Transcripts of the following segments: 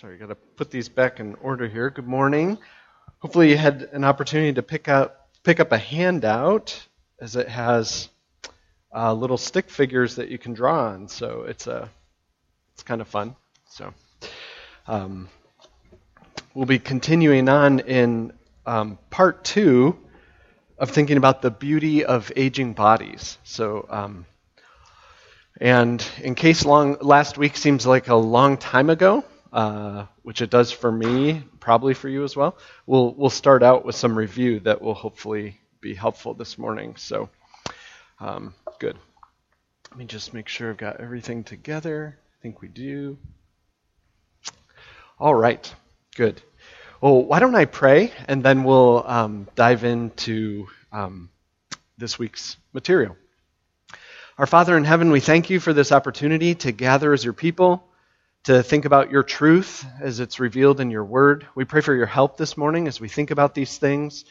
Sorry, got to put these back in order here. Good morning. Hopefully, you had an opportunity to pick up pick up a handout as it has uh, little stick figures that you can draw on. So it's a it's kind of fun. So um, we'll be continuing on in um, part two of thinking about the beauty of aging bodies. So. Um, and in case long, last week seems like a long time ago, uh, which it does for me, probably for you as well. We'll we'll start out with some review that will hopefully be helpful this morning. So, um, good. Let me just make sure I've got everything together. I think we do. All right, good. Well, why don't I pray and then we'll um, dive into um, this week's material. Our Father in heaven, we thank you for this opportunity to gather as your people to think about your truth as it's revealed in your word. We pray for your help this morning as we think about these things,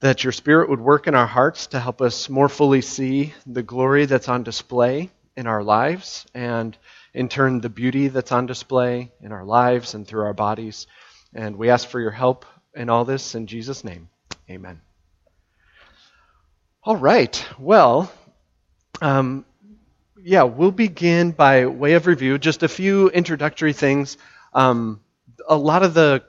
that your spirit would work in our hearts to help us more fully see the glory that's on display in our lives, and in turn, the beauty that's on display in our lives and through our bodies. And we ask for your help in all this in Jesus' name. Amen. All right. Well, um, yeah, we'll begin by way of review, just a few introductory things. Um, a lot of the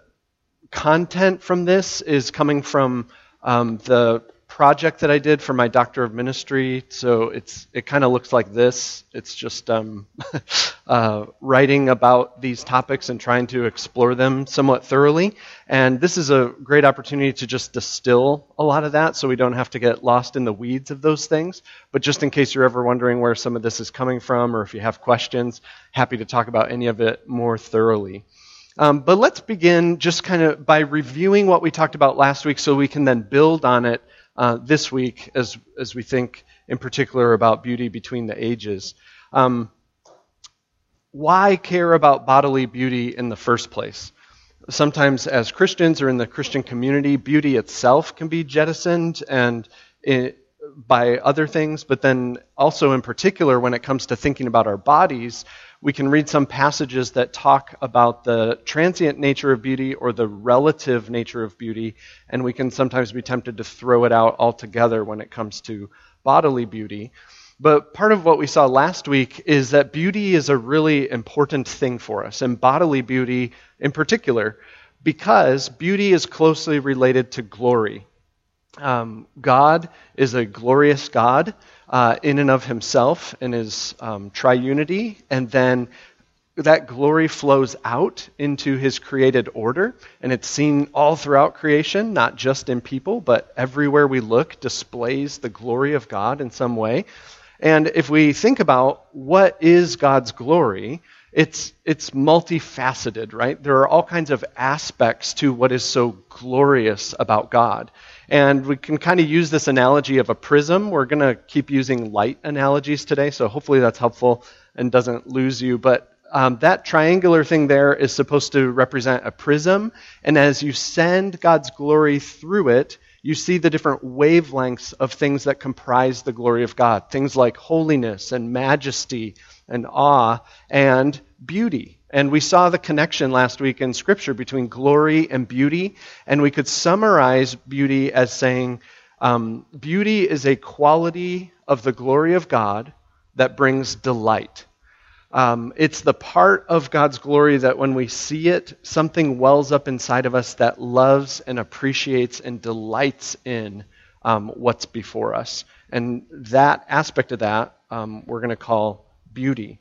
content from this is coming from um, the project that I did for my Doctor of Ministry. So it's it kind of looks like this. It's just um, uh, writing about these topics and trying to explore them somewhat thoroughly. And this is a great opportunity to just distill a lot of that, so we don't have to get lost in the weeds of those things. But just in case you're ever wondering where some of this is coming from, or if you have questions, happy to talk about any of it more thoroughly. Um, but let's begin just kind of by reviewing what we talked about last week so we can then build on it uh, this week as, as we think in particular about beauty between the ages. Um, why care about bodily beauty in the first place? Sometimes, as Christians or in the Christian community, beauty itself can be jettisoned and it, by other things, but then also, in particular, when it comes to thinking about our bodies, we can read some passages that talk about the transient nature of beauty or the relative nature of beauty, and we can sometimes be tempted to throw it out altogether when it comes to bodily beauty. But part of what we saw last week is that beauty is a really important thing for us, and bodily beauty in particular, because beauty is closely related to glory. Um, God is a glorious God uh, in and of himself in his um, triunity, and then that glory flows out into his created order, and it's seen all throughout creation, not just in people, but everywhere we look displays the glory of God in some way. And if we think about what is God's glory, it's, it's multifaceted, right? There are all kinds of aspects to what is so glorious about God. And we can kind of use this analogy of a prism. We're going to keep using light analogies today, so hopefully that's helpful and doesn't lose you. But um, that triangular thing there is supposed to represent a prism. And as you send God's glory through it, you see the different wavelengths of things that comprise the glory of God. Things like holiness and majesty and awe and beauty. And we saw the connection last week in Scripture between glory and beauty. And we could summarize beauty as saying um, beauty is a quality of the glory of God that brings delight. Um, it's the part of God's glory that when we see it, something wells up inside of us that loves and appreciates and delights in um, what's before us. And that aspect of that um, we're going to call beauty.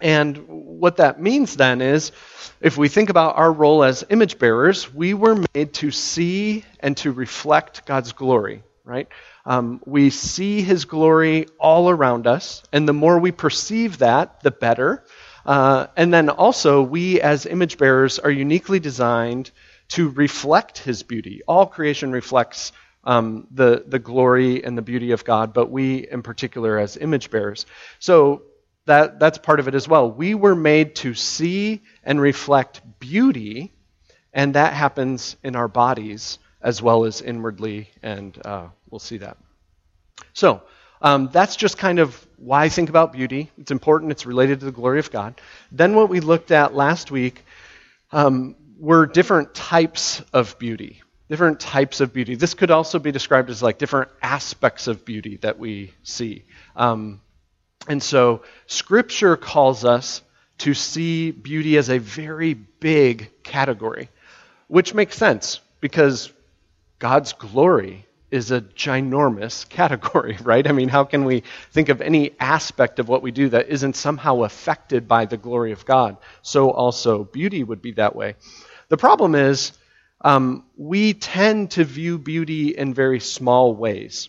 And what that means then is if we think about our role as image bearers, we were made to see and to reflect God's glory, right? Um, we see his glory all around us, and the more we perceive that, the better. Uh, and then also, we as image bearers are uniquely designed to reflect his beauty. All creation reflects um, the, the glory and the beauty of God, but we in particular as image bearers. So that, that's part of it as well. We were made to see and reflect beauty, and that happens in our bodies as well as inwardly, and uh, we'll see that. So, um, that's just kind of why I think about beauty. It's important, it's related to the glory of God. Then, what we looked at last week um, were different types of beauty. Different types of beauty. This could also be described as like different aspects of beauty that we see. Um, and so, Scripture calls us to see beauty as a very big category, which makes sense because God's glory is a ginormous category, right? I mean, how can we think of any aspect of what we do that isn't somehow affected by the glory of God? So also beauty would be that way. The problem is um, we tend to view beauty in very small ways.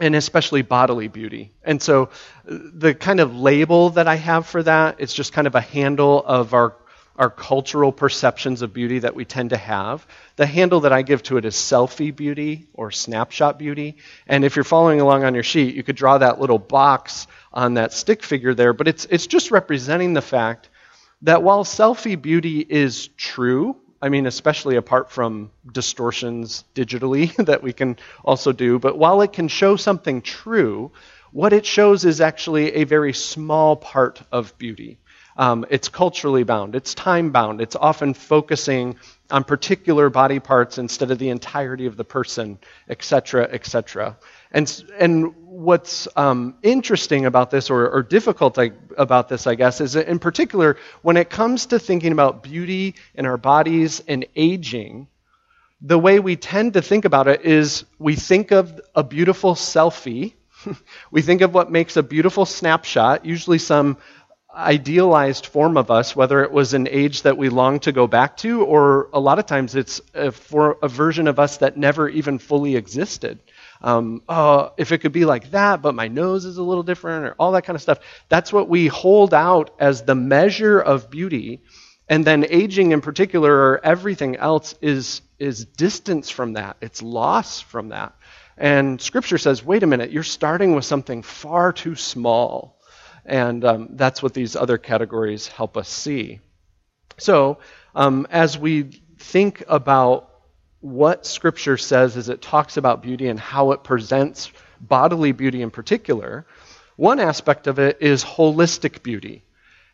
And especially bodily beauty. And so uh, the kind of label that I have for that, it's just kind of a handle of our our cultural perceptions of beauty that we tend to have. The handle that I give to it is selfie beauty or snapshot beauty. And if you're following along on your sheet, you could draw that little box on that stick figure there, but it's, it's just representing the fact that while selfie beauty is true, I mean, especially apart from distortions digitally that we can also do, but while it can show something true, what it shows is actually a very small part of beauty. Um, it's culturally bound, it's time bound, it's often focusing on particular body parts instead of the entirety of the person, etc., etc. And, and what's um, interesting about this, or, or difficult I, about this, I guess, is in particular when it comes to thinking about beauty in our bodies and aging, the way we tend to think about it is we think of a beautiful selfie. we think of what makes a beautiful snapshot, usually some idealized form of us, whether it was an age that we long to go back to, or a lot of times it's a, for a version of us that never even fully existed. Um, uh, if it could be like that, but my nose is a little different, or all that kind of stuff. That's what we hold out as the measure of beauty. And then aging in particular, or everything else, is, is distance from that. It's loss from that. And Scripture says, wait a minute, you're starting with something far too small. And um, that's what these other categories help us see. So, um, as we think about what Scripture says as it talks about beauty and how it presents bodily beauty in particular, one aspect of it is holistic beauty.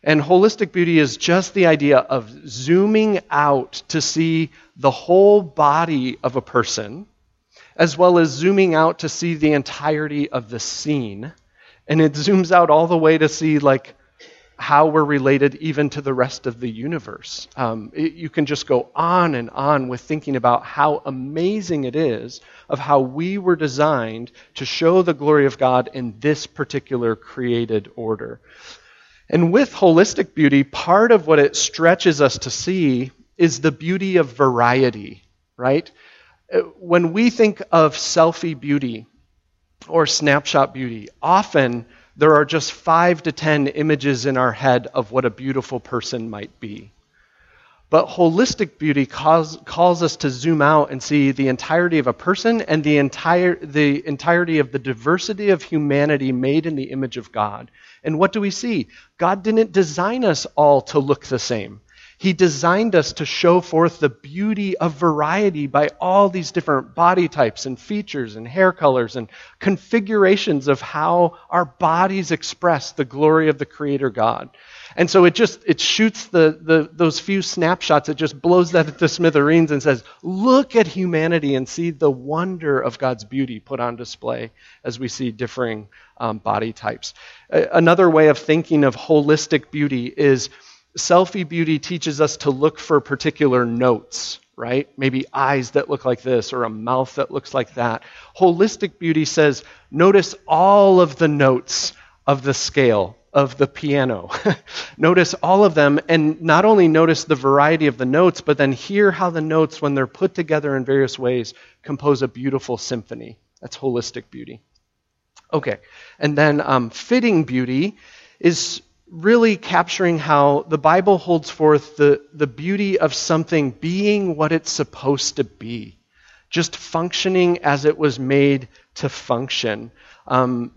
And holistic beauty is just the idea of zooming out to see the whole body of a person, as well as zooming out to see the entirety of the scene and it zooms out all the way to see like how we're related even to the rest of the universe. Um, it, you can just go on and on with thinking about how amazing it is of how we were designed to show the glory of God in this particular created order. And with holistic beauty, part of what it stretches us to see is the beauty of variety, right? Uh, when we think of selfie beauty, or snapshot beauty. Often, there are just five to ten images in our head of what a beautiful person might be. But holistic beauty calls, calls us to zoom out and see the entirety of a person and the, entire, the entirety of the diversity of humanity made in the image of God. And what do we see? God didn't design us all to look the same. He designed us to show forth the beauty of variety by all these different body types and features and hair colors and configurations of how our bodies express the glory of the Creator God. And so it just it shoots the, the those few snapshots, it just blows that to smithereens and says, look at humanity and see the wonder of God's beauty put on display as we see differing um, body types. another way of thinking of holistic beauty is selfie beauty teaches us to look for particular notes, right? Maybe eyes that look like this or a mouth that looks like that. Holistic beauty says, notice all of the notes of the scale of the piano. notice all of them, and not only notice the variety of the notes, but then hear how the notes, when they're put together in various ways, compose a beautiful symphony. That's holistic beauty. Okay, and then um, fitting beauty is really capturing how the Bible holds forth the, the beauty of something being what it's supposed to be, just functioning as it was made to function. Um,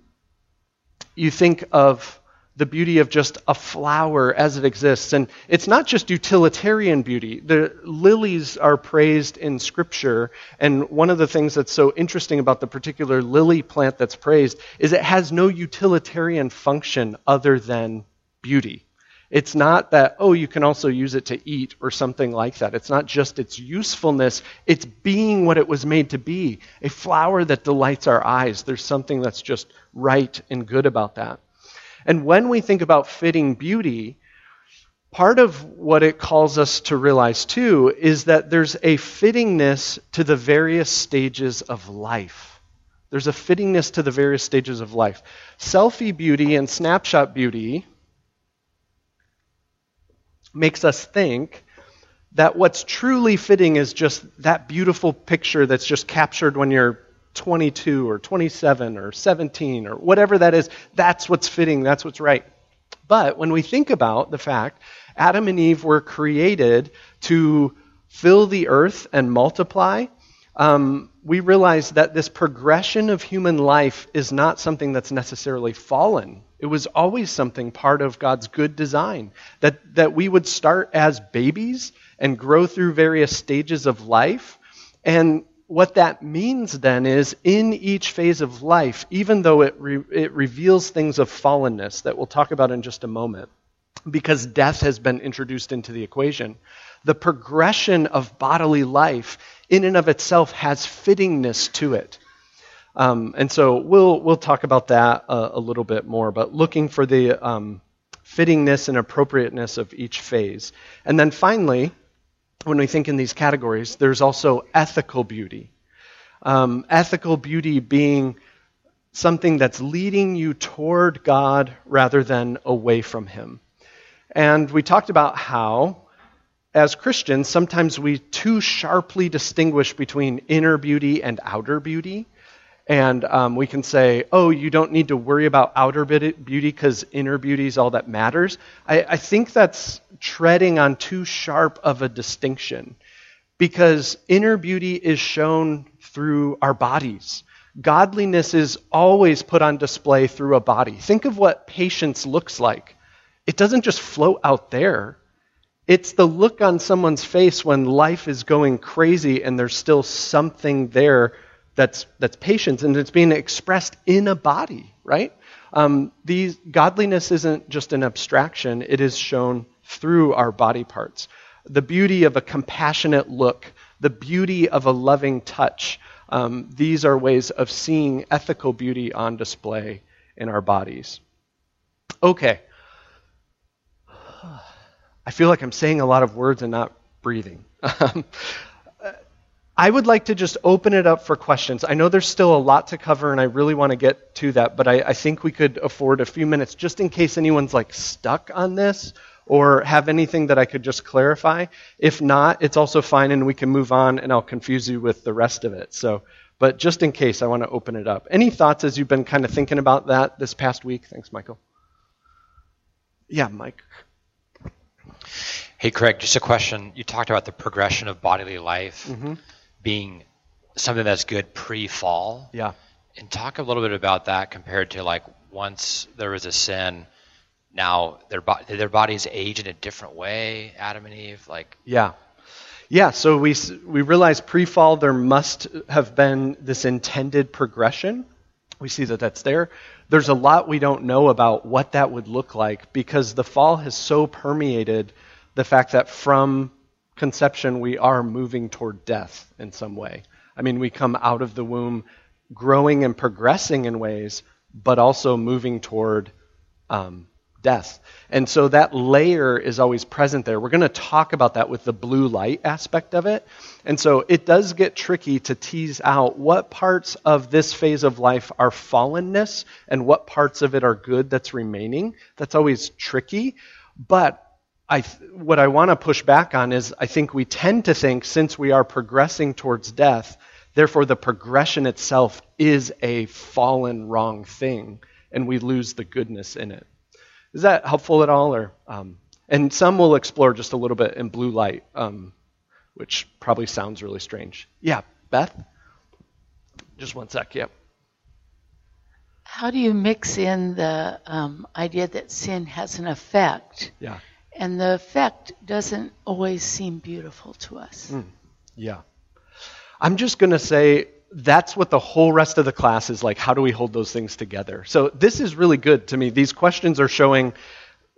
you think of the beauty of just a flower as it exists. And it's not just utilitarian beauty. The lilies are praised in Scripture. And one of the things that's so interesting about the particular lily plant that's praised is it has no utilitarian function other than beauty. It's not that, oh, you can also use it to eat or something like that. It's not just its usefulness, it's being what it was made to be a flower that delights our eyes. There's something that's just right and good about that. And when we think about fitting beauty, part of what it calls us to realize too is that there's a fittingness to the various stages of life. There's a fittingness to the various stages of life. Selfie beauty and snapshot beauty makes us think that what's truly fitting is just that beautiful picture that's just captured when you're 22 or 27 or 17 or whatever that is. That's what's fitting, that's what's right. But when we think about the fact Adam and Eve were created to fill the earth and multiply, um, we realize that this progression of human life is not something that's necessarily fallen. It was always something part of God's good design. That, that we would start as babies and grow through various stages of life. And what that means then is in each phase of life, even though it, re- it reveals things of fallenness that we'll talk about in just a moment, because death has been introduced into the equation, the progression of bodily life in and of itself has fittingness to it. Um, and so we'll, we'll talk about that a, a, little bit more, but looking for the um, fittingness and appropriateness of each phase. And then finally, when we think in these categories, there's also ethical beauty. Um, ethical beauty being something that's leading you toward God rather than away from Him. And we talked about how as Christians, sometimes we too sharply distinguish between inner beauty and outer beauty. And um, we can say, oh, you don't need to worry about outer beauty because inner beauty is all that matters. I, I think that's treading on too sharp of a distinction because inner beauty is shown through our bodies. Godliness is always put on display through a body. Think of what patience looks like. It doesn't just float out there, it's the look on someone's face when life is going crazy and there's still something there that's, that's patience and it's being expressed in a body, right? Um, these, godliness isn't just an abstraction, it is shown through our body parts. The beauty of a compassionate look, the beauty of a loving touch, um, these are ways of seeing ethical beauty on display in our bodies. Okay, I feel like I'm saying a lot of words and not breathing. Um, I would like to just open it up for questions. I know there's still a lot to cover, and I really want to get to that, but I, I think we could afford a few minutes just in case anyone's like stuck on this or have anything that I could just clarify. If not, it's also fine, and we can move on, and I'll confuse you with the rest of it. So, but just in case, I want to open it up. Any thoughts as you've been kind of thinking about that this past week? Thanks, Michael. Yeah, Mike. Hey, Craig, just a question. You talked about the progression of bodily life mm-hmm. being something that's good pre fall. Yeah. And talk a little bit about that compared to like once there was a sin, now their, bo- their bodies age in a different way, Adam and Eve? Like, yeah. Yeah, so we, we realize pre fall there must have been this intended progression. We see that that's there. There's a lot we don't know about what that would look like because the fall has so permeated the fact that from conception we are moving toward death in some way. I mean, we come out of the womb growing and progressing in ways, but also moving toward um, death. And so that layer is always present there. We're going to talk about that with the blue light aspect of it. And so it does get tricky to tease out what parts of this phase of life are fallenness and what parts of it are good that's remaining. That's always tricky. But I, what I want to push back on is I think we tend to think since we are progressing towards death, therefore the progression itself is a fallen, wrong thing, and we lose the goodness in it. Is that helpful at all? Or, um, and some will explore just a little bit in blue light, um, which probably sounds really strange. Yeah, Beth? Just one sec, yep. How do you mix in the um, idea that sin has an effect? Yeah and the effect doesn't always seem beautiful to us. Mm, yeah. I'm just going to say that's what the whole rest of the class is like. How do we hold those things together? So this is really good to me. These questions are showing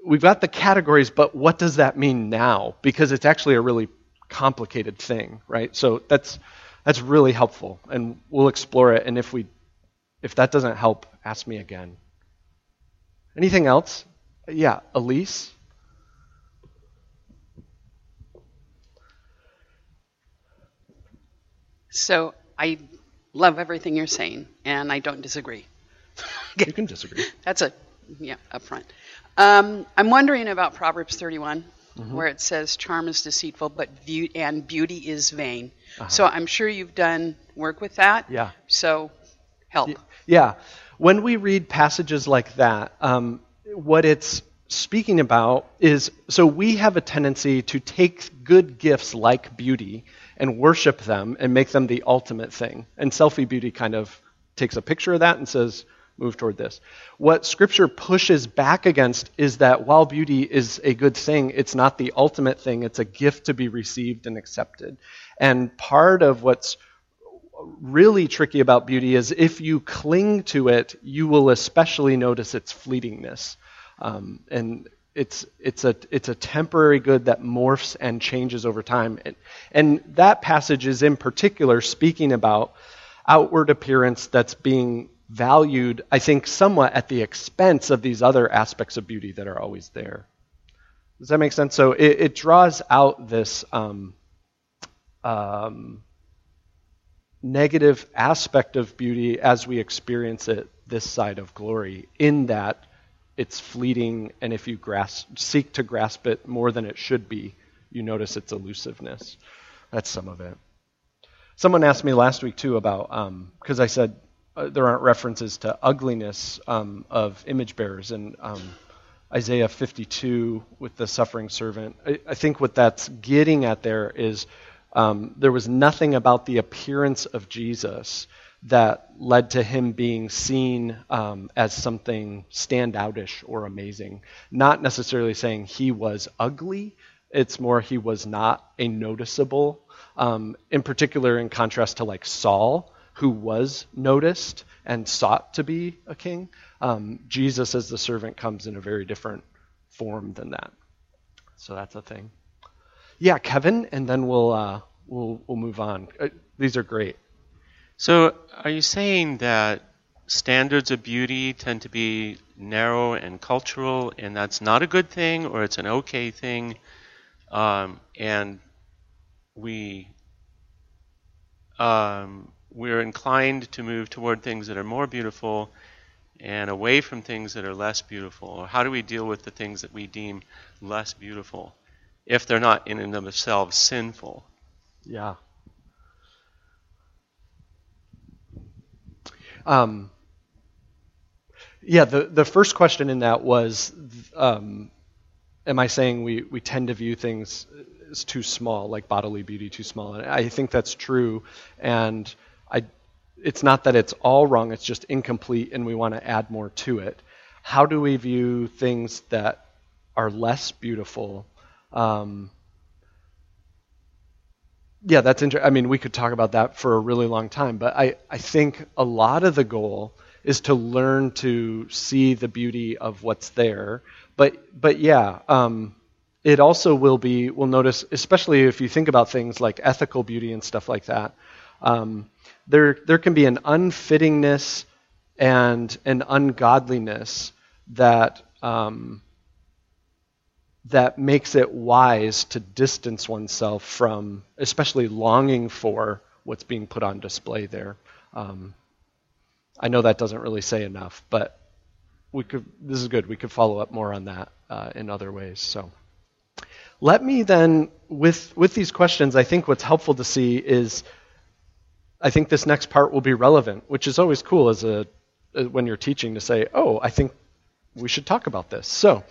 we've got the categories, but what does that mean now? Because it's actually a really complicated thing, right? So that's that's really helpful, and we'll explore it. And if we if that doesn't help, ask me again. Anything else? Yeah, Elise. So I love everything you're saying, and I don't disagree. You can disagree. That's a yeah up front. Um, I'm wondering about Proverbs 31, Mm-hmm. where it says, "Charm is deceitful, but beau- and beauty is vain." Uh-huh. So I'm sure you've done work with that. Yeah. So help. Yeah. When we read passages like that, um, what it's speaking about is so we have a tendency to take good gifts like beauty and worship them and make them the ultimate thing. And selfie beauty kind of takes a picture of that and says, move toward this. What Scripture pushes back against is that while beauty is a good thing, it's not the ultimate thing, it's a gift to be received and accepted. And part of what's really tricky about beauty is if you cling to it, you will especially notice its fleetingness. Um, and it's, it's, a, it's a temporary good that morphs and changes over time. And, and that passage is in particular speaking about outward appearance that's being valued, I think, somewhat at the expense of these other aspects of beauty that are always there. Does that make sense? So it, it draws out this um, um, negative aspect of beauty as we experience it this side of glory, in that it's fleeting, and if you grasp, seek to grasp it more than it should be, you notice its elusiveness. That's some of it. Someone asked me last week too about because I said uh, there aren't references to ugliness um, of image bearers and um, Isaiah 52 with the suffering servant. I, I, think what that's getting at there is um, there was nothing about the appearance of Jesus that led to him being seen um, as something standoutish or amazing. Not necessarily saying he was ugly, it's more he was not a noticeable, um, in particular, in contrast to like Saul, who was noticed and sought to be a king. Um, Jesus, as the servant, comes in a very different form than that. So that's a thing. Yeah, Kevin, and then we'll uh, we'll we'll move on. Uh, these are great. So, are you saying that standards of beauty tend to be narrow and cultural, and that's not a good thing, or it's an okay thing, um, and we um, we're inclined to move toward things that are more beautiful and away from things that are less beautiful? Or how do we deal with the things that we deem less beautiful if they're not in and of themselves sinful? Yeah. Um, yeah, the, the first question in that was um, Am I saying we, we tend to view things as too small, like bodily beauty too small? And I think that's true. And I, it's not that it's all wrong, it's just incomplete, and we want to add more to it. How do we view things that are less beautiful? Um, yeah, that's interesting. I mean, we could talk about that for a really long time, but I, I think a lot of the goal is to learn to see the beauty of what's there. But but yeah, um, it also will be. We'll notice, especially if you think about things like ethical beauty and stuff like that. Um, there there can be an unfittingness and an ungodliness that um, that makes it wise to distance oneself from, especially longing for what's being put on display there. Um, I know that doesn't really say enough, but we could. This is good. We could follow up more on that uh, in other ways. So, let me then, with with these questions, I think what's helpful to see is, I think this next part will be relevant, which is always cool as a when you're teaching to say, oh, I think we should talk about this. So,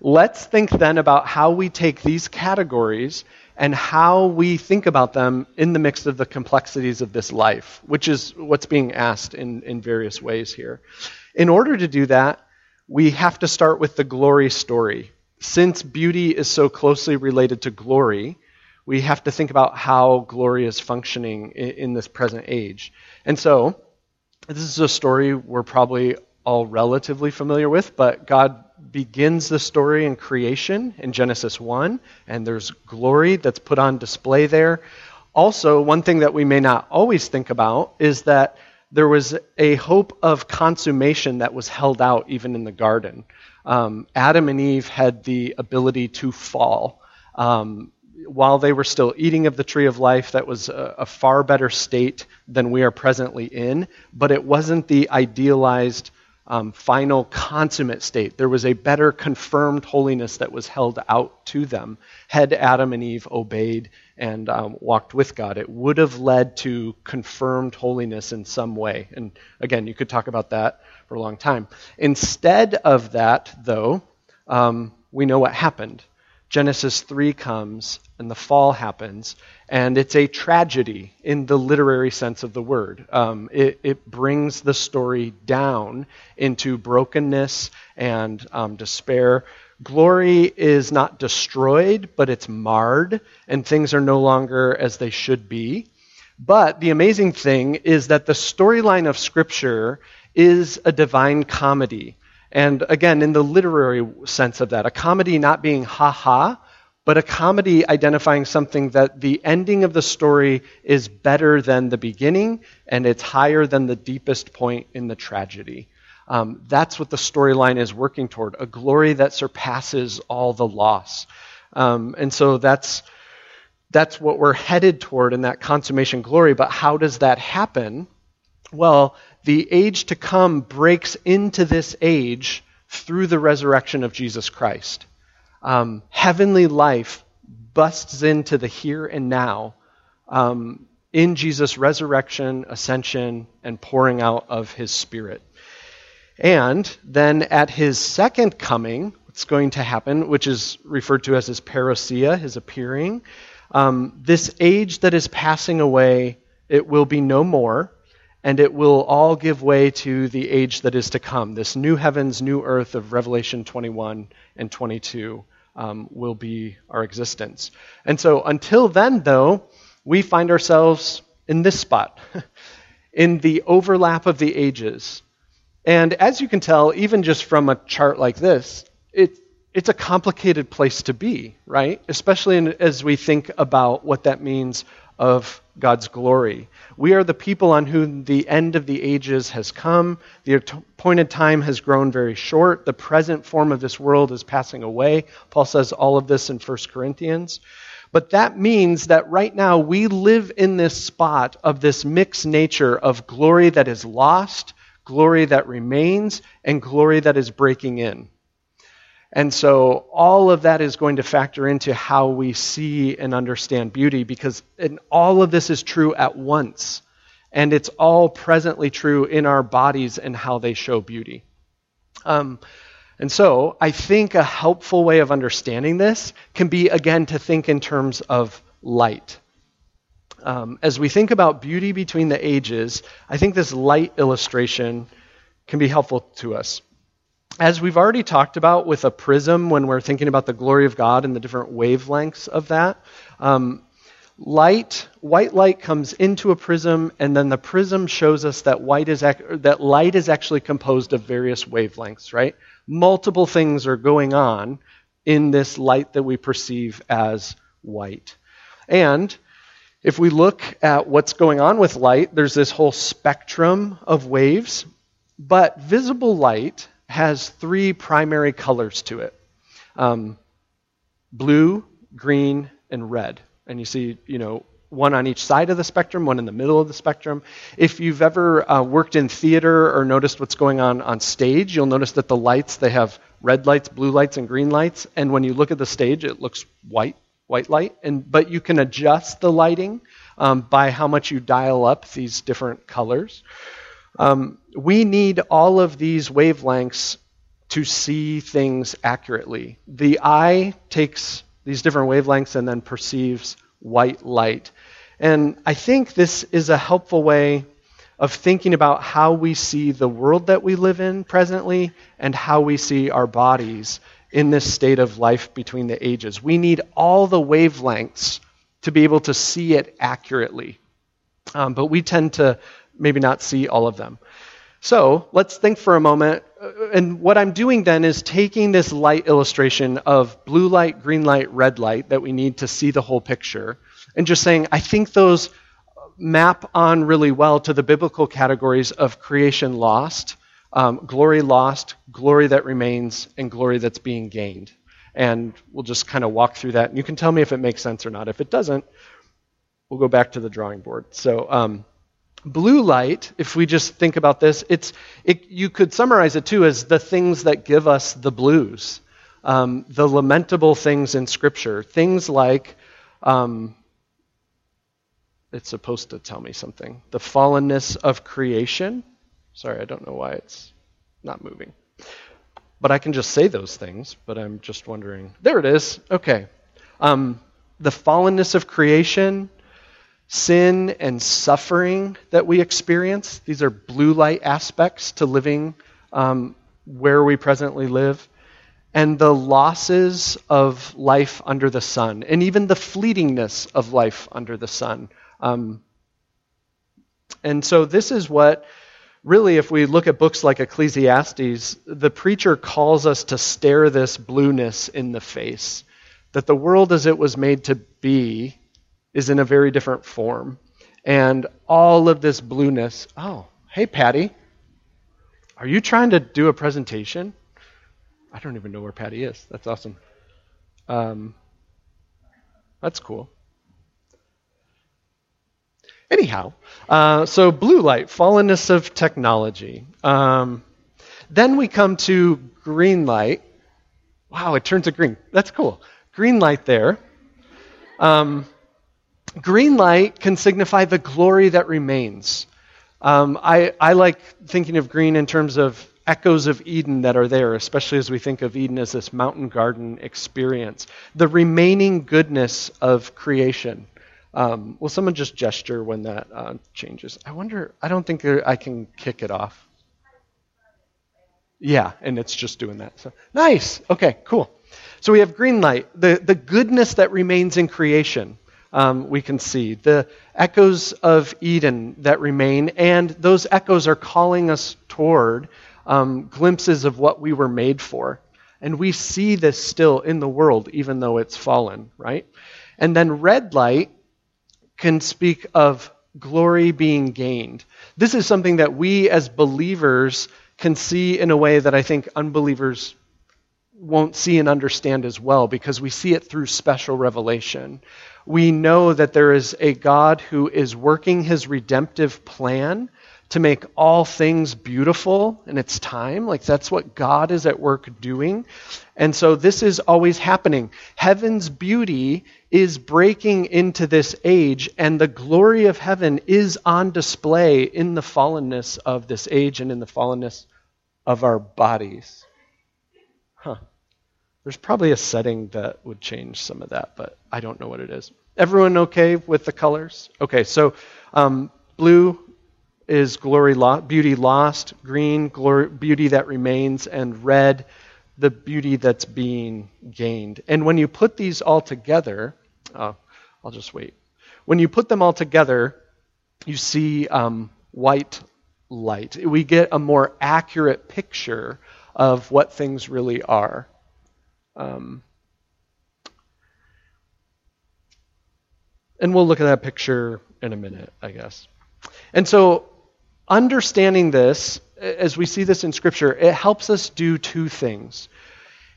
let's think then about how we take these categories and how we think about them in the mix of the complexities of this life, which is what's being asked in, in various ways here. In order to do that, we have to start with the glory story. Since beauty is so closely related to glory, we have to think about how glory is functioning in, in this present age. And so, this is a story we're probably all relatively familiar with, but God begins the story in creation in Genesis 1, and there's glory that's put on display there. Also, one thing that we may not always think about is that there was a hope of consummation that was held out even in the garden. Um, Adam and Eve had the ability to fall. Um, while they were still eating of the tree of life, that was a, a, far better state than we are presently in, but it wasn't the idealized um, final consummate state. There was a better confirmed holiness that was held out to them had Adam and Eve obeyed and um, walked with God. It would have led to confirmed holiness in some way. And again, you could talk about that for a long time. Instead of that, though, um, we know what happened. Genesis 3 comes and the fall happens, and it's a tragedy in the literary sense of the word. Um, it, it, brings the story down into brokenness and um, despair. Glory is not destroyed, but it's marred, and things are no longer as they should be. But the amazing thing is that the storyline of Scripture is a divine comedy. And again, in the literary sense of that, a comedy not being ha ha, but a comedy identifying something that the ending of the story is better than the beginning and it's higher than the deepest point in the tragedy. Um, that's what the storyline is working toward a glory that surpasses all the loss. Um, and so that's, that's what we're headed toward in that consummation glory. But how does that happen? Well, the age to come breaks into this age through the resurrection of Jesus Christ. Um, heavenly life busts into the here and now um, in Jesus' resurrection, ascension, and pouring out of his Spirit. And then at his second coming, what's going to happen, which is referred to as his parousia, his appearing, um, this age that is passing away, it will be no more and it will all give way to the age that is to come. This new heavens, new earth of Revelation 21 and 22 um, will be our existence. And so until then, though, we find ourselves in this spot, in the overlap of the ages. And as you can tell, even just from a chart like this, it, it's a complicated place to be, right? Especially in, as we think about what that means of God's glory. We are the people on whom the end of the ages has come. The appointed time has grown very short. The present form of this world is passing away. Paul says all of this in 1 Corinthians. But that means that right now we live in this spot of this mixed nature of glory that is lost, glory that remains, and glory that is breaking in. And so all of that is going to factor into how we see and understand beauty because all of this is true at once. And it's all presently true in our bodies and how they show beauty. Um, and so I think a helpful way of understanding this can be, again, to think in terms of light. Um, as we think about beauty between the ages, I think this light illustration can be helpful to us as we've already talked about with a prism when we're thinking about the glory of God and the different wavelengths of that, um, light, white light comes into a prism, and then the prism shows us that white is ac- that light is actually composed of various wavelengths, right? Multiple things are going on in this light that we perceive as white. And if we look at what's going on with light, there's this whole spectrum of waves, but visible light has three primary colors to it um, blue, green, and red. And you see, you know, one on each side of the spectrum, one in the middle of the spectrum. If you've ever uh, worked in theater or noticed what's going on on stage, you'll notice that the lights, they have red lights, blue lights, and green lights. And when you look at the stage, it looks white, white light. And, but you can adjust the lighting um, by how much you dial up these different colors. Um, we need all of these wavelengths to see things accurately. The eye takes these different wavelengths and then perceives white light. And I think this is a helpful way of thinking about how we see the world that we live in presently and how we see our bodies in this state of life between the ages. We need all the wavelengths to be able to see it accurately. Um, but we tend to maybe not see all of them. So let's think for a moment. Uh, and what I'm doing then is taking this light illustration of blue light, green light, red light that we need to see the whole picture, and just saying, I think those map on really well to the biblical categories of creation lost, um, glory lost, glory that remains, and glory that's being gained. And we'll just kind of walk through that. And you can tell me if it makes sense or not. If it doesn't, we'll go back to the drawing board. So, um, blue light, if we just think about this, it's, it, you could summarize it too as the things that give us the blues, um, the lamentable things in Scripture. Things like, um, it's supposed to tell me something. The fallenness of creation. Sorry, I don't know why it's not moving. But I can just say those things, but I'm just wondering. There it is. Okay. Um, the fallenness of creation, sin and suffering that we experience. These are blue light aspects to living um, where we presently live. And the losses of life under the sun, and even the fleetingness of life under the sun. Um, and so, this is what really, if we look at books like Ecclesiastes, the preacher calls us to stare this blueness in the face. That the world as it was made to be is in a very different form. And all of this blueness. Oh, hey, Patty. Are you trying to do a presentation? I don't even know where Patty is. That's awesome. Um, that's cool. Anyhow, uh, so blue light, fallenness of technology. Um, then we come to green light. Wow, it turns to green. That's cool. Green light there. Um, green light can signify the glory that remains. Um, I, I like thinking of green in terms of echoes of Eden that are there, especially as we think of Eden as this mountain garden experience. The remaining goodness of creation. Um, will someone just gesture when that uh, changes? I wonder, I don't think I can kick it off. Yeah, and it's just doing that. So nice. Okay, cool. So we have green light, the, the goodness that remains in creation. Um, we can see the echoes of Eden that remain, and those echoes are calling us toward um, glimpses of what we were made for. And we see this still in the world, even though it's fallen, right? And then red light can speak of glory being gained. This is something that we as believers can see in a way that I think unbelievers won't see and understand as well because we see it through special revelation. We know that there is a God who is working his redemptive plan to make all things beautiful in its time. Like that's what God is at work doing. And so this is always happening. Heaven's beauty is breaking into this age, and the glory of heaven is on display in the fallenness of this age and in the fallenness of our bodies. Huh. There's probably a setting that would change some of that, but I don't know what it is. Everyone okay with the colors? Okay, so um, blue, is glory lo- beauty lost, green glory, beauty that remains, and red the beauty that's being gained. And when you put these all together, oh, I'll just wait. When you put them all together, you see um, white light. We get a more accurate picture of what things really are. Um, and we'll look at that picture in a minute, I guess. And so understanding this, as we see this in Scripture, it helps us do two things.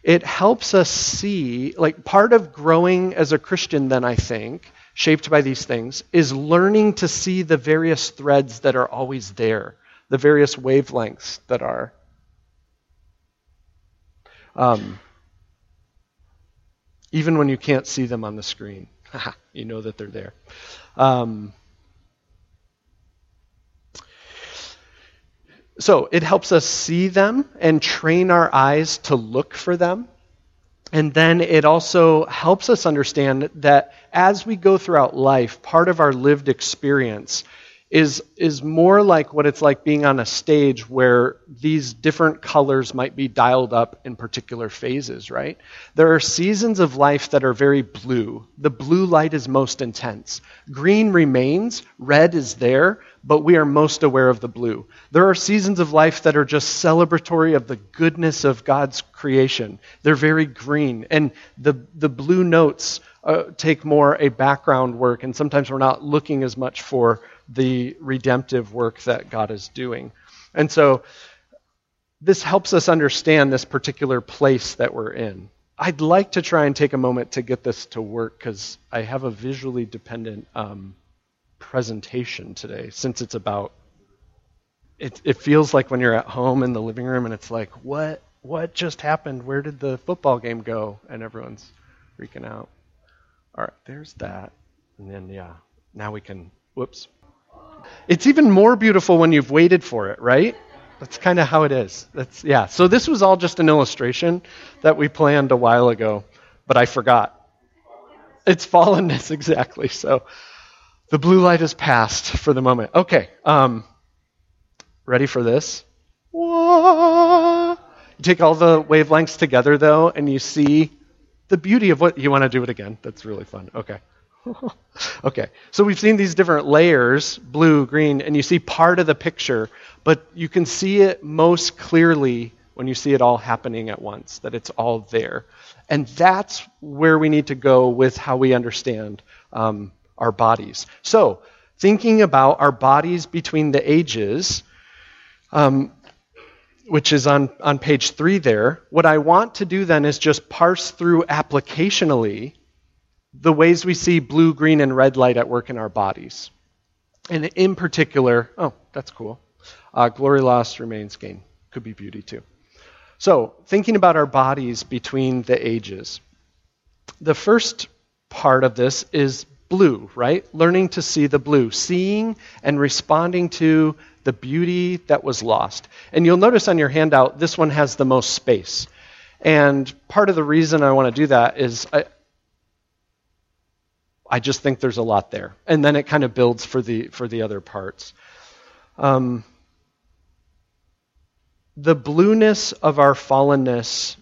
It helps us see, like, part of growing as a Christian, then I think, shaped by these things, is learning to see the various threads that are always there, the various wavelengths that are. Um, even when you can't see them on the screen, you know that they're there. Um, So it helps us see them and train our eyes to look for them. And then it also helps us understand that as we go throughout life, part of our lived experience is, is more like what it's like being on a stage where these different colors might be dialed up in particular phases, right? There are seasons of life that are very blue. The blue light is most intense. Green remains, red is there, but we are most aware of the blue. There are seasons of life that are just celebratory of the goodness of God's creation. They're very green, and the, the blue notes uh, take more a background work, and sometimes we're not looking as much for the redemptive work that God is doing. And so this helps us understand this particular place that we're in. I'd like to try and take a moment to get this to work because I have a visually dependent um, presentation today since it's about. It, it feels like when you're at home in the living room and it's like, what what just happened? Where did the football game go? And everyone's freaking out. All right, there's that. And then, yeah, now we can, whoops. It's even more beautiful when you've waited for it, right? That's kind of how it is. That's yeah. So this was all just an illustration that we planned a while ago, but I forgot. It's fallenness exactly. So the blue light is passed for the moment. Okay. Um, ready for this? You take all the wavelengths together though, and you see the beauty of what you want to do it again. That's really fun. Okay. okay. So we've seen these different layers, blue, green, and you see part of the picture but you can see it most clearly when you see it all happening at once, that it's all there. And that's where we need to go with how we understand um, our bodies. So, thinking about our bodies between the ages, um, which is on, on page three there, what I want to do then is just parse through applicationally the ways we see blue, green, and red light at work in our bodies. And in particular, oh, that's cool. Uh, glory lost remains gain. Could be beauty too. So, thinking about our bodies between the ages. The first part of this is blue, right? Learning to see the blue, seeing and responding to the beauty that was lost. And you'll notice on your handout, this one has the most space. And part of the reason I want to do that is I, I just think there's a lot there. And then it kind of builds for the, for the other parts. Um, the blueness of our fallenness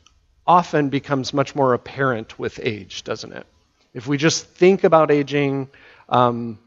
often becomes much more apparent with age, doesn't it? If we just think about aging, um,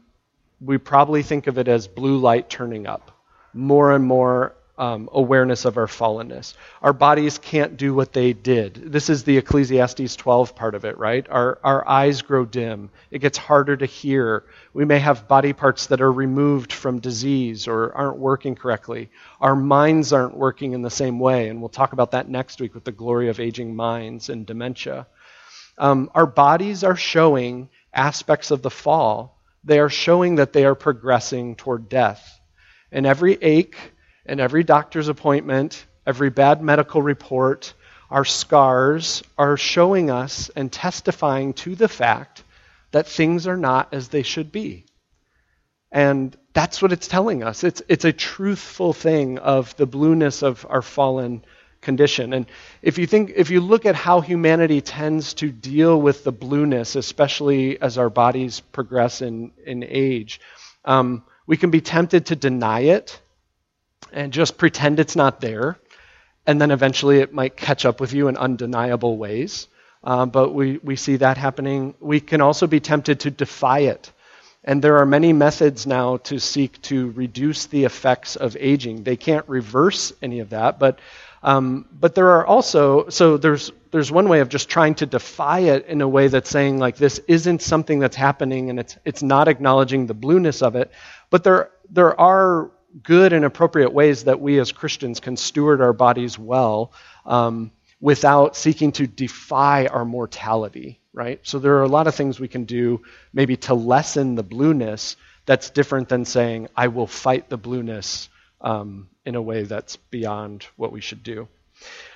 we probably think of it as blue light turning up. More and more um, awareness of our fallenness. Our bodies can't do what they did. This is the Ecclesiastes 12 part of it, right? Our, our eyes grow dim. It gets harder to hear. We may have body parts that are removed from disease or aren't working correctly. Our minds aren't working in the same way, and we'll talk about that next week with the glory of aging minds and dementia. Um, our bodies are showing aspects of the fall. They are showing that they are progressing toward death. And every ache, and every doctor's appointment, every bad medical report, our scars are showing us and testifying to the fact that things are not as they should be. And that's what it's telling us. It's, it's a truthful thing of the blueness of our fallen condition. And if you think, if you look at how humanity tends to deal with the blueness, especially as our bodies progress in, in age, um, we can be tempted to deny it and just pretend it's not there. And then eventually it might catch up with you in undeniable ways. Uh, but we, we see that happening. We can also be tempted to defy it. And there are many methods now to seek to reduce the effects of aging. They can't reverse any of that, but um, but there are also so there's there's one way of just trying to defy it in a way that's saying like this isn't something that's happening and it's it's not acknowledging the blueness of it. But there there are good and appropriate ways that we as Christians can steward our bodies well um, without seeking to defy our mortality, right? So there are a lot of things we can do maybe to lessen the blueness that's different than saying, I will fight the blueness um, in a way that's beyond what we should do.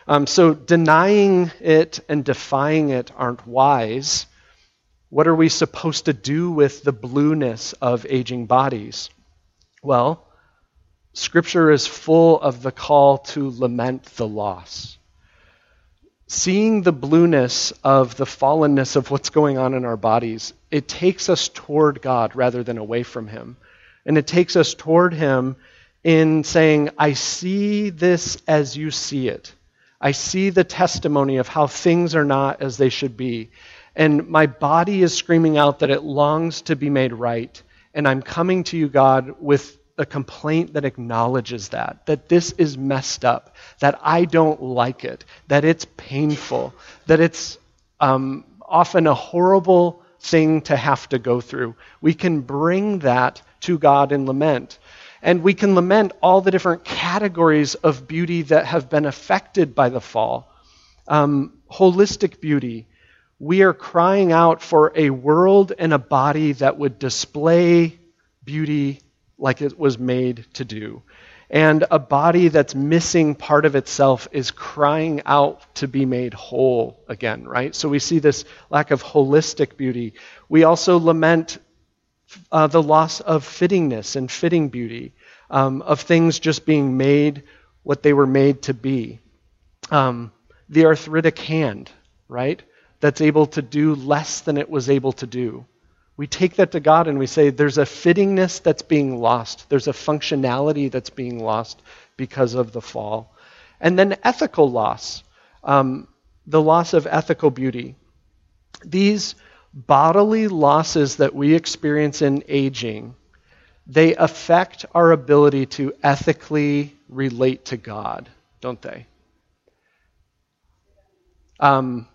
Um, so denying it and defying it aren't wise. What are we supposed to do with the blueness of aging bodies? Well, Scripture is full of the call to lament the loss. Seeing the blueness of the fallenness of what's going on in our bodies, it takes us toward God rather than away from Him. And it takes us toward Him in saying, I see this as you see it. I see the testimony of how things are not as they should be. And my body is screaming out that it longs to be made right. And I'm coming to you, God, with a complaint that acknowledges that, that this is messed up, that I don't like it, that it's painful, that it's um, often a horrible thing to have to go through. We can bring that to God in lament. And we can lament all the different categories of beauty that have been affected by the fall. Um, holistic beauty. We are crying out for a world and a body that would display beauty like it was made to do. And a body that's missing part of itself is crying out to be made whole again, right? So we see this lack of holistic beauty. We also lament uh, the loss of fittingness and fitting beauty, um, of things just being made what they were made to be. Um, the arthritic hand, right? That's able to do less than it was able to do. We take that to God and we say, there's a fittingness that's being lost, there's a functionality that's being lost because of the fall. And then ethical loss, um, the loss of ethical beauty. These bodily losses that we experience in aging, they affect our ability to ethically relate to God, don't they? Um,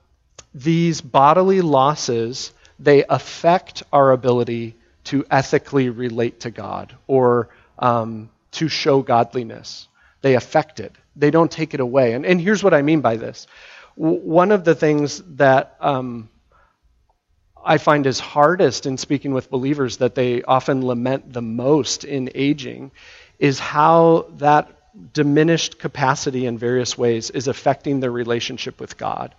these bodily losses they affect our ability to ethically relate to God or um, to show godliness. They affect it. They don't take it away. And, and here's what I mean by this. W- one of the things that um, I find is hardest in speaking with believers that they often lament the most in aging is how that diminished capacity in various ways is affecting their relationship with God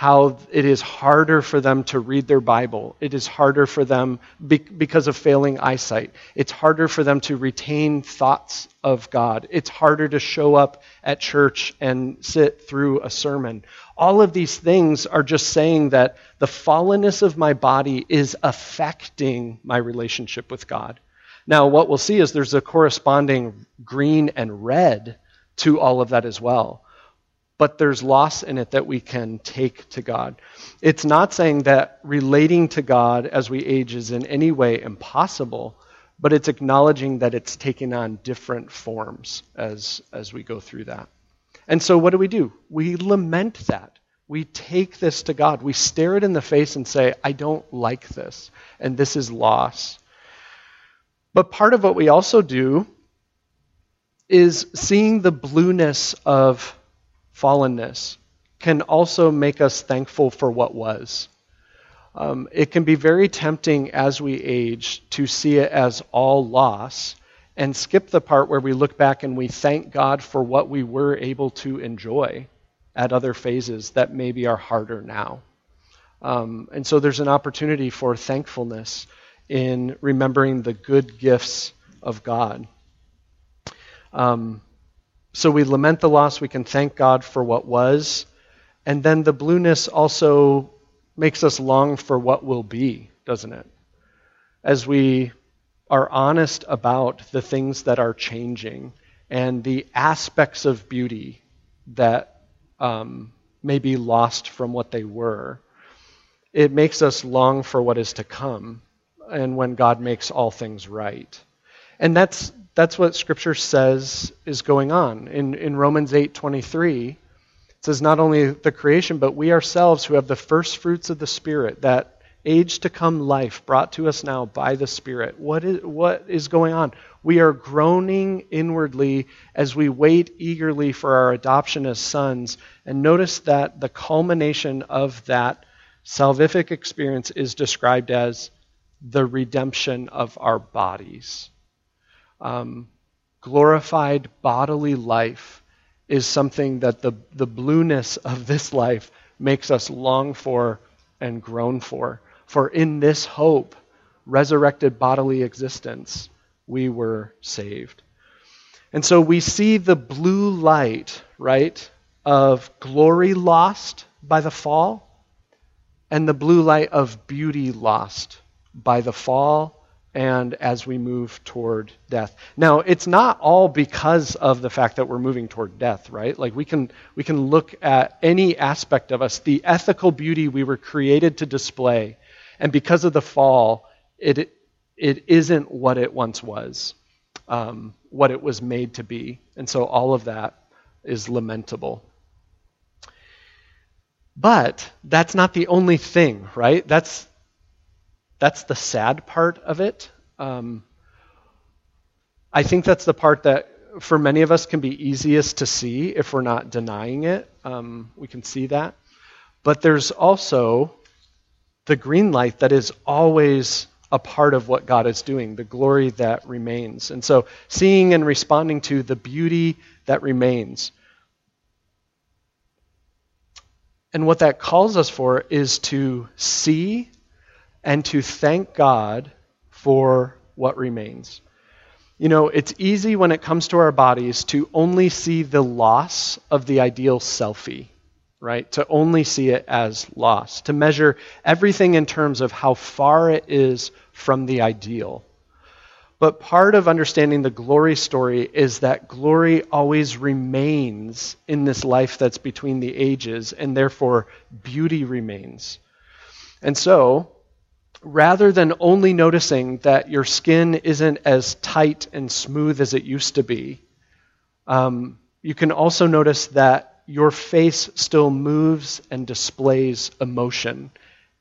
how it is harder for them to read their Bible. It is harder for them be- because of failing eyesight. It's harder for them to retain thoughts of God. It's harder to show up at church and sit through a sermon. All of these things are just saying that the fallenness of my body is affecting my relationship with God. Now, what we'll see is there's a corresponding green and red to all of that as well but there's loss in it that we can take to God. It's not saying that relating to God as we age is in any way impossible, but it's acknowledging that it's taking on different forms as, as we go through that. And so, what do we do? We lament that. We take this to God. We stare it in the face and say, I don't like this, and this is loss. But part of what we also do is seeing the blueness of fallenness can also make us thankful for what was. Um, it can be very tempting as we age to see it as all loss and skip the part where we look back and we thank God for what we were able to enjoy at other phases that maybe are harder now. Um, and so there's an opportunity for thankfulness in remembering the good gifts of God. Um, so we lament the loss, we can thank God for what was, and then the blueness also makes us long for what will be, doesn't it? As we are honest about the things that are changing and the aspects of beauty that um, may be lost from what they were, it makes us long for what is to come and when God makes all things right. And that's that's what Scripture says is going on. In, in Romans 8 23, it says, Not only the creation, but we ourselves who have the first fruits of the Spirit, that age to come life brought to us now by the Spirit. What is, what is going on? We are groaning inwardly as we wait eagerly for our adoption as sons. And notice that the culmination of that salvific experience is described as the redemption of our bodies um, glorified bodily life is something that the, the blueness of this life makes us long for and groan for. For in this hope, resurrected bodily existence, we were saved. And so we see the blue light, right, of glory lost by the fall, and the blue light of beauty lost by the fall and as we move toward death. Now, it's not all because of the fact that we're moving toward death, right? Like we can we can look at any aspect of us, the ethical beauty we were created to display, and because of the fall, it it isn't what it once was. um, what it was made to be. And so all of that is lamentable. But that's not the only thing, right? That's, that's the sad part of it. Um, I think that's the part that for many of us can be easiest to see if we're not denying it. Um, we can see that. But there's also the green light that is always a part of what God is doing, the glory that remains. And so seeing and responding to the beauty that remains. And what that calls us for is to see and to thank God for what remains. You know, it's easy when it comes to our bodies to only see the loss of the ideal selfie, right? To only see it as loss, to measure everything in terms of how far it is from the ideal. But part of understanding the glory story is that glory always remains in this life that's between the ages, and therefore beauty remains. And so, rather than only noticing that your skin isn't as tight and smooth as it used to be, um, you can also notice that your face still moves and displays emotion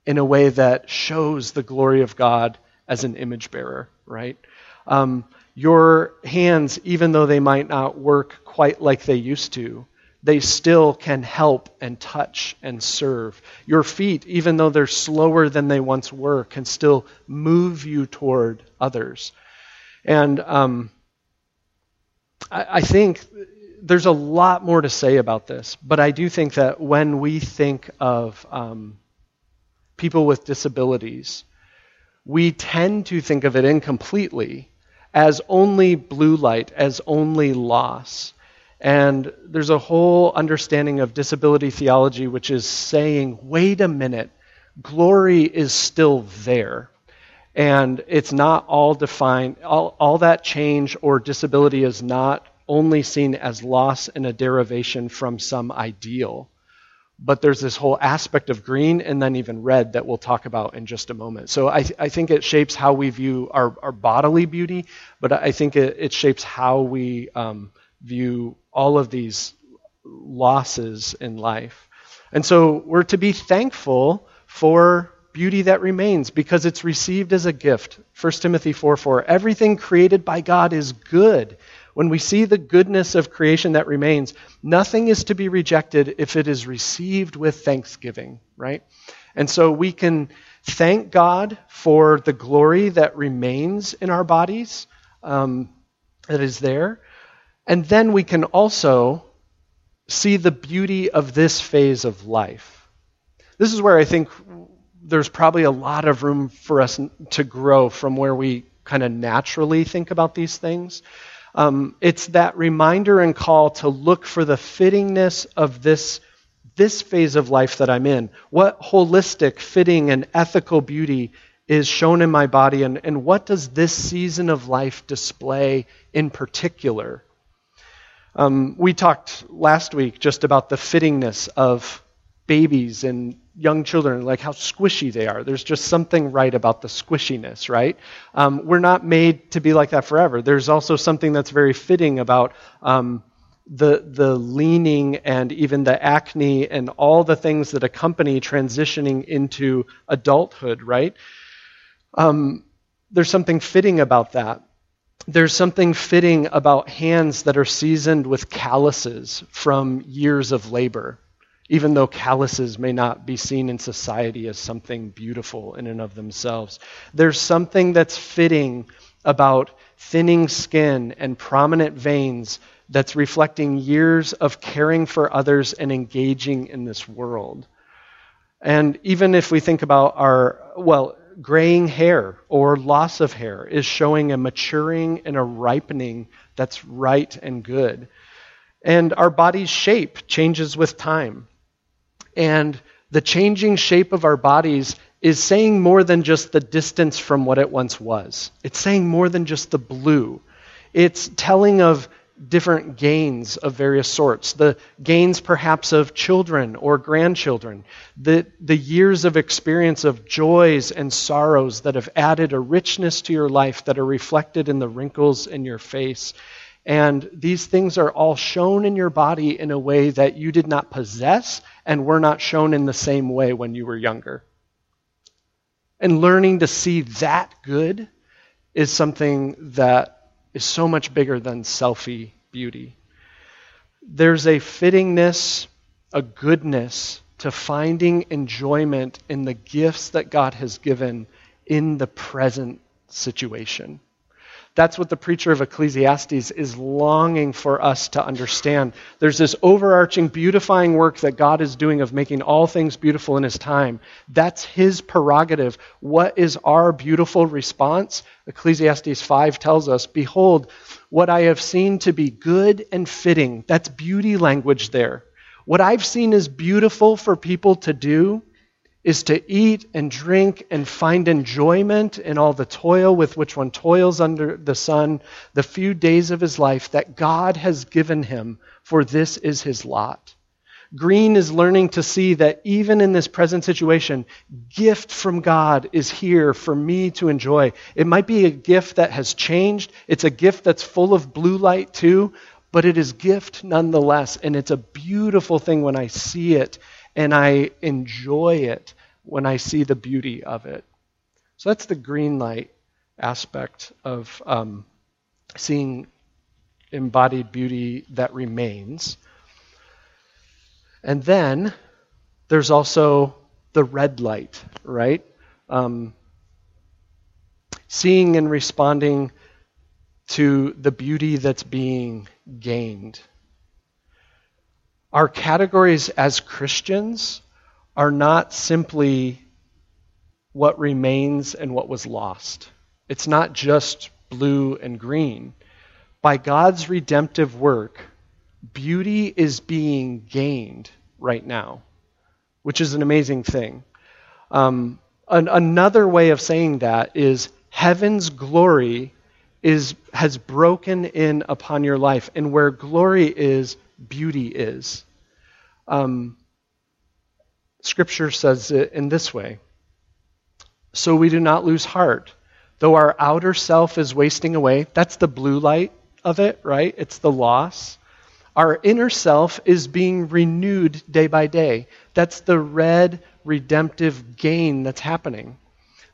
in a way that shows the glory of God as an image bearer, right? Um, your hands, even though they might not work quite like they used to, they still can help and touch and serve. Your feet, even though they're slower than they once were, can still move you toward others. And um, I, I think there's a lot more to say about this, but I do think that when we think of um, people with disabilities, we tend to think of it incompletely as only blue light, as only loss. And there's a whole understanding of disability theology which is saying, wait a minute, glory is still there. And it's not all defined, all, all that change or disability is not only seen as loss and a derivation from some ideal but there's this whole aspect of green and then even red that we'll talk about in just a moment. So I, I think it shapes how we view our, our bodily beauty, but I think it, it shapes how we um, view all of these losses in life. And so we're to be thankful for beauty that remains because it's received as a gift. 1 Timothy 4 4. Everything created by God is good when we see the goodness of creation that remains, nothing is to be rejected if it is received with thanksgiving, right? And so we can thank God for the glory that remains in our bodies, um, that is there. And then we can also see the beauty of this phase of life. This is where I think there's probably a lot of room for us to grow from where we kind of naturally think about these things. Um, it's that reminder and call to look for the fittingness of this, this phase of life that I'm in. What holistic, fitting, and ethical beauty is shown in my body, and, and what does this season of life display in particular? Um, we talked last week just about the fittingness of babies and young children, like how squishy they are. There's just something right about the squishiness, right? Um, we're not made to be like that forever. There's also something that's very fitting about um, the the leaning and even the acne and all the things that accompany transitioning into adulthood, right? Um, there's something fitting about that. There's something fitting about hands that are seasoned with calluses from years of labor even though calluses may not be seen in society as something beautiful in and of themselves. There's something that's fitting about thinning skin and prominent veins that's reflecting years of caring for others and engaging in this world. And even if we think about our, well, graying hair or loss of hair is showing a maturing and a ripening that's right and good. And our body's shape changes with time. And the changing shape of our bodies is saying more than just the distance from what it once was. It's saying more than just the blue. It's telling of different gains of various sorts. The gains, perhaps, of children or grandchildren. The, the years of experience of joys and sorrows that have added a richness to your life that are reflected in the wrinkles in your face. And these things are all shown in your body in a way that you did not possess and were not shown in the same way when you were younger. And learning to see that good is something that is so much bigger than selfie beauty. There's a fittingness, a goodness to finding enjoyment in the gifts that God has given in the present situation. That's what the preacher of Ecclesiastes is longing for us to understand. There's this overarching, beautifying work that God is doing of making all things beautiful in His time. That's His prerogative. What is our beautiful response? Ecclesiastes 5 tells us Behold, what I have seen to be good and fitting. That's beauty language there. What I've seen is beautiful for people to do is to eat and drink and find enjoyment in all the toil with which one toils under the sun, the few days of his life that God has given him, for this is his lot. Green is learning to see that even in this present situation, gift from God is here for me to enjoy. It might be a gift that has changed. It's a gift that's full of blue light too, but it is gift nonetheless. And it's a beautiful thing when I see it and I enjoy it when I see the beauty of it. So that's the green light aspect of um, seeing embodied beauty that remains. And then there's also the red light, right? Um, seeing and responding to the beauty that's being gained. Our categories as Christians are not simply what remains and what was lost. It's not just blue and green. By God's redemptive work, beauty is being gained right now, which is an amazing thing. Um, an, another way of saying that is heaven's glory is, has broken in upon your life, and where glory is, beauty is. Um, Scripture says it in this way So we do not lose heart. Though our outer self is wasting away, that's the blue light of it, right? It's the loss. Our inner self is being renewed day by day. That's the red redemptive gain that's happening.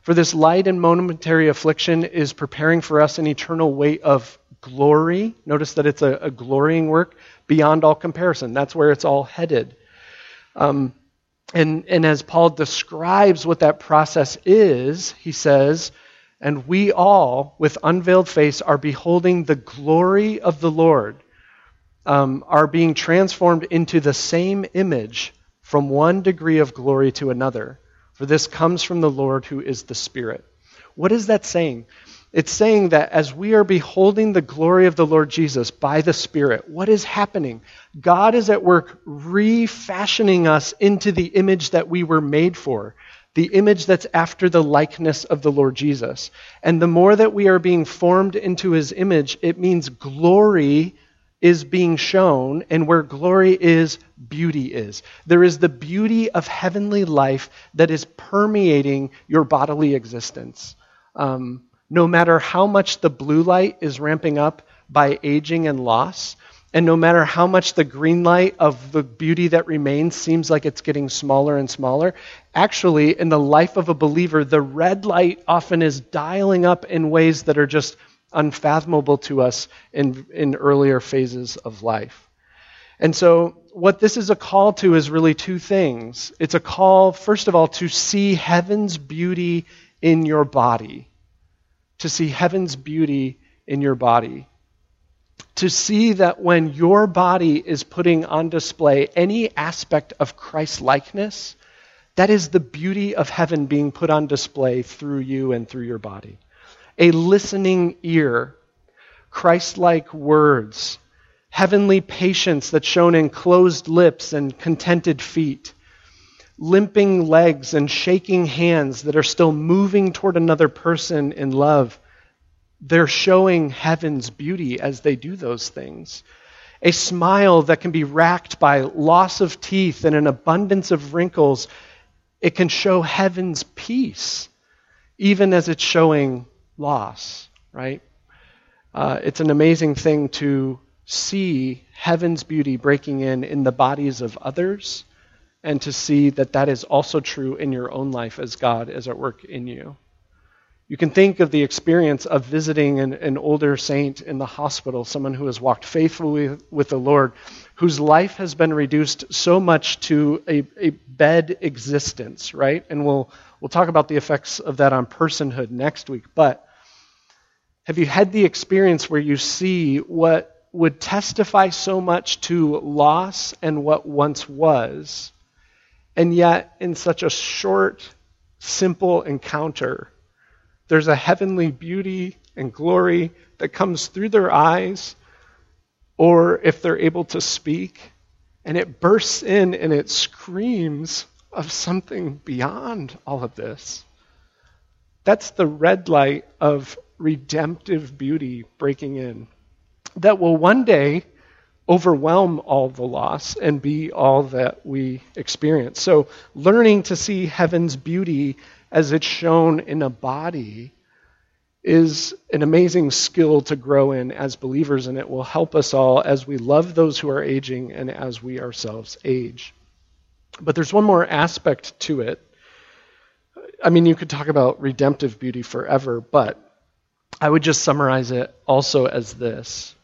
For this light and momentary affliction is preparing for us an eternal weight of glory. Notice that it's a, a glorying work beyond all comparison. That's where it's all headed. Um, and, and as Paul describes what that process is, he says, And we all, with unveiled face, are beholding the glory of the Lord, um, are being transformed into the same image from one degree of glory to another. For this comes from the Lord who is the Spirit. What is that saying? It's saying that as we are beholding the glory of the Lord Jesus by the Spirit, what is happening? God is at work refashioning us into the image that we were made for, the image that's after the likeness of the Lord Jesus. And the more that we are being formed into his image, it means glory is being shown, and where glory is, beauty is. There is the beauty of heavenly life that is permeating your bodily existence. Um, no matter how much the blue light is ramping up by aging and loss, and no matter how much the green light of the beauty that remains seems like it's getting smaller and smaller, actually, in the life of a believer, the red light often is dialing up in ways that are just unfathomable to us in, in earlier phases of life. And so, what this is a call to is really two things. It's a call, first of all, to see heaven's beauty in your body to see heaven's beauty in your body. To see that when your body is putting on display any aspect of Christ likeness, that is the beauty of heaven being put on display through you and through your body. A listening ear, Christ like words, heavenly patience that's shown in closed lips and contented feet, limping legs and shaking hands that are still moving toward another person in love. They're showing heaven's beauty as they do those things. A smile that can be racked by loss of teeth and an abundance of wrinkles, it can show heaven's peace, even as it's showing loss, right? Uh, it's an amazing thing to see heaven's beauty breaking in in the bodies of others and to see that that is also true in your own life as God is at work in you. You can think of the experience of visiting an, an, older saint in the hospital, someone who has walked faithfully with, the Lord, whose life has been reduced so much to a, a bed existence, right? And we'll, we'll talk about the effects of that on personhood next week. But have you had the experience where you see what would testify so much to loss and what once was, and yet in such a short, simple encounter, there's a heavenly beauty and glory that comes through their eyes, or if they're able to speak, and it bursts in and it screams of something beyond all of this. That's the red light of redemptive beauty breaking in that will one day overwhelm all the loss and be all that we experience. So, learning to see heaven's beauty as it's shown in a body is an amazing skill to grow in as believers, and it will help us all as we love those who are aging and as we ourselves age. But there's one more aspect to it. I mean, you could talk about redemptive beauty forever, but I would just summarize it also as this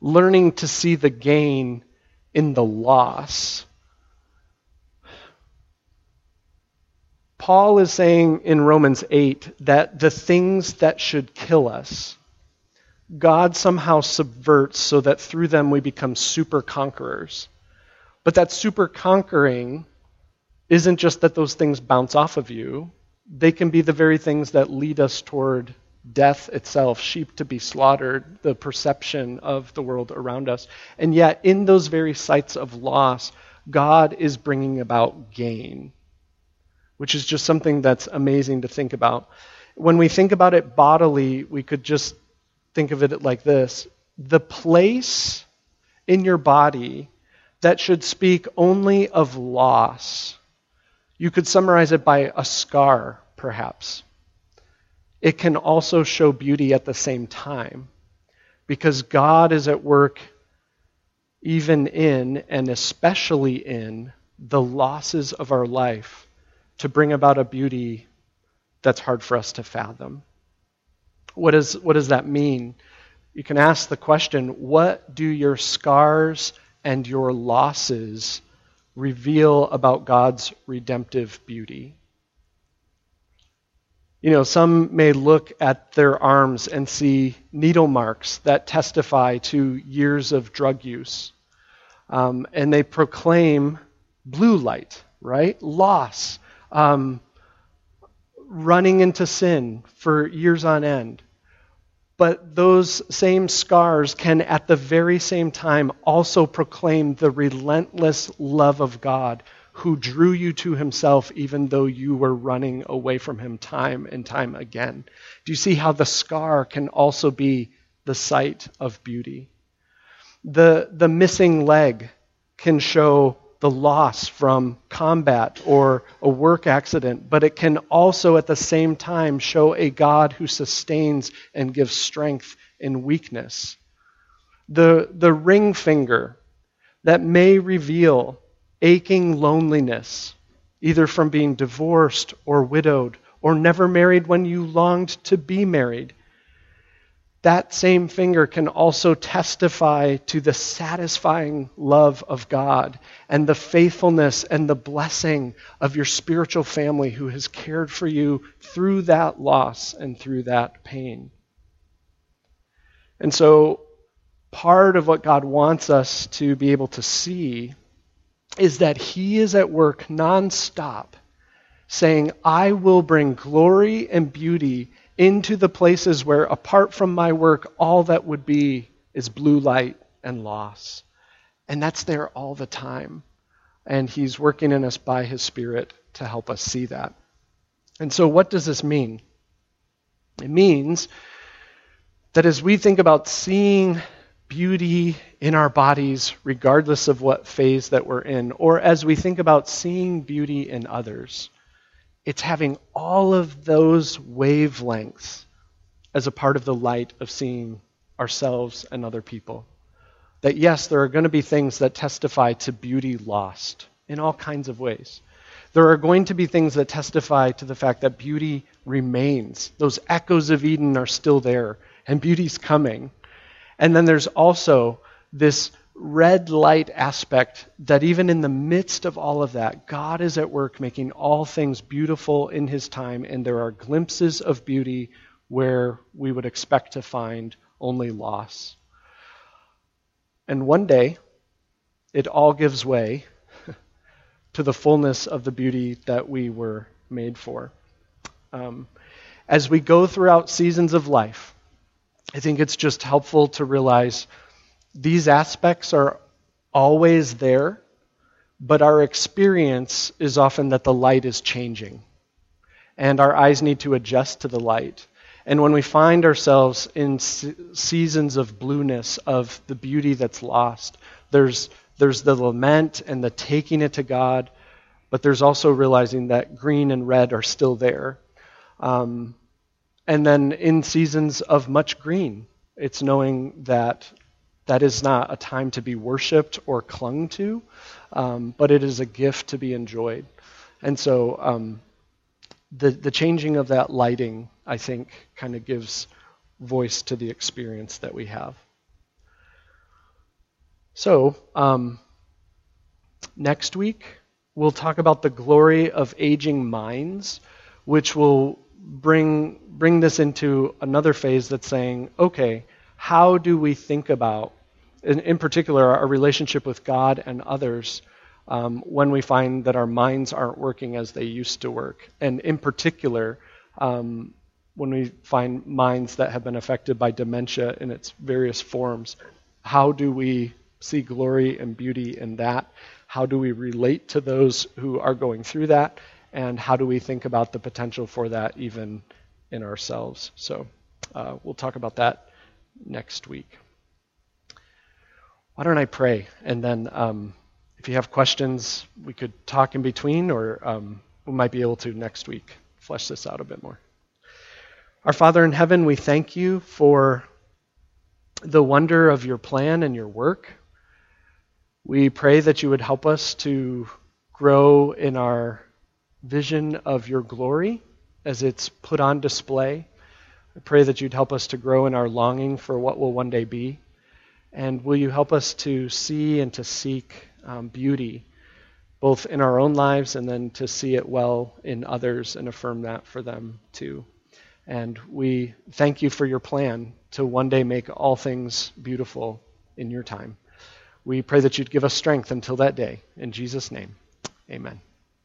learning to see the gain in the loss Paul is saying in Romans 8 that the things that should kill us, God somehow subverts so that through them we become super conquerors. But that super conquering isn't just that those things bounce off of you, they can be the very things that lead us toward death itself, sheep to be slaughtered, the perception of the world around us. And yet, in those very sites of loss, God is bringing about gain which is just something that's amazing to think about. When we think about it bodily, we could just think of it like this the place in your body that should speak only of loss. You could summarize it by a scar, perhaps. It can also show beauty at the same time because God is at work even in and especially in the losses of our life to bring about a beauty that's hard for us to fathom. What, is, what does that mean? You can ask the question what do your scars and your losses reveal about God's redemptive beauty? You know, some may look at their arms and see needle marks that testify to years of drug use. Um, and they proclaim blue light, right? Loss um, running into sin for years on end. But those same scars can, at the very same time, also proclaim the relentless love of God who drew you to himself even though you were running away from him time and time again. Do you see how the scar can also be the site of beauty? The, the missing leg can show the loss from combat or a work accident, but it can also at the same time show a God who sustains and gives strength in weakness. The, the ring finger that may reveal aching loneliness, either from being divorced or widowed or never married when you longed to be married that same finger can also testify to the satisfying love of God and the faithfulness and the blessing of your spiritual family who has cared for you through that loss and through that pain. And so, part of what God wants us to be able to see is that He is at work nonstop, saying, I will bring glory and beauty into the places where, apart from my work, all that would be is blue light and loss. And that's there all the time. And He's working in us by His Spirit to help us see that. And so, what does this mean? It means that as we think about seeing beauty in our bodies, regardless of what phase that we're in, or as we think about seeing beauty in others, it's having all of those wavelengths as a part of the light of seeing ourselves and other people. That yes, there are going to be things that testify to beauty lost in all kinds of ways. There are going to be things that testify to the fact that beauty remains. Those echoes of Eden are still there, and beauty's coming. And then there's also this red light aspect that even in the midst of all of that, God is at work making all things beautiful in His time, and there are glimpses of beauty where we would expect to find only loss. And one day, it all gives way to the fullness of the beauty that we were made for. Um, as we go throughout seasons of life, I think it's just helpful to realize these aspects are always there, but our experience is often that the light is changing. And our eyes need to adjust to the light. And when we find ourselves in seasons of blueness, of the beauty that's lost, there's, there's the lament and the taking it to God, but there's also realizing that green and red are still there. Um, and then in seasons of much green, it's knowing that that is not a time to be worshiped or clung to, um, but it is a gift to be enjoyed. And so um, the, the changing of that lighting, I think, kind of gives voice to the experience that we have. So, um, next week, we'll talk about the glory of aging minds, which will bring, bring this into another phase that's saying, okay, how do we think about, in, in particular, our relationship with God and others? um, when we find that our minds aren't working as they used to work. And in particular, um, when we find minds that have been affected by dementia in its various forms, how do we see glory and beauty in that? How do we relate to those who are going through that? And how do we think about the potential for that even in ourselves? So uh, we'll talk about that next week. Why don't I pray? And then. Um, if you have questions, we could talk in between, or um, we might be able to next week flesh this out a bit more. Our Father in heaven, we thank you for the wonder of your plan and your work. We pray that you would help us to grow in our vision of your glory as it's put on display. I pray that you'd help us to grow in our longing for what will one day be. And will you help us to see and to seek um, beauty, both in our own lives and then to see it well in others and affirm that for them too. And we thank you for your plan to one day make all things beautiful in your time. We pray that you'd give us strength until that day. In Jesus' name, amen.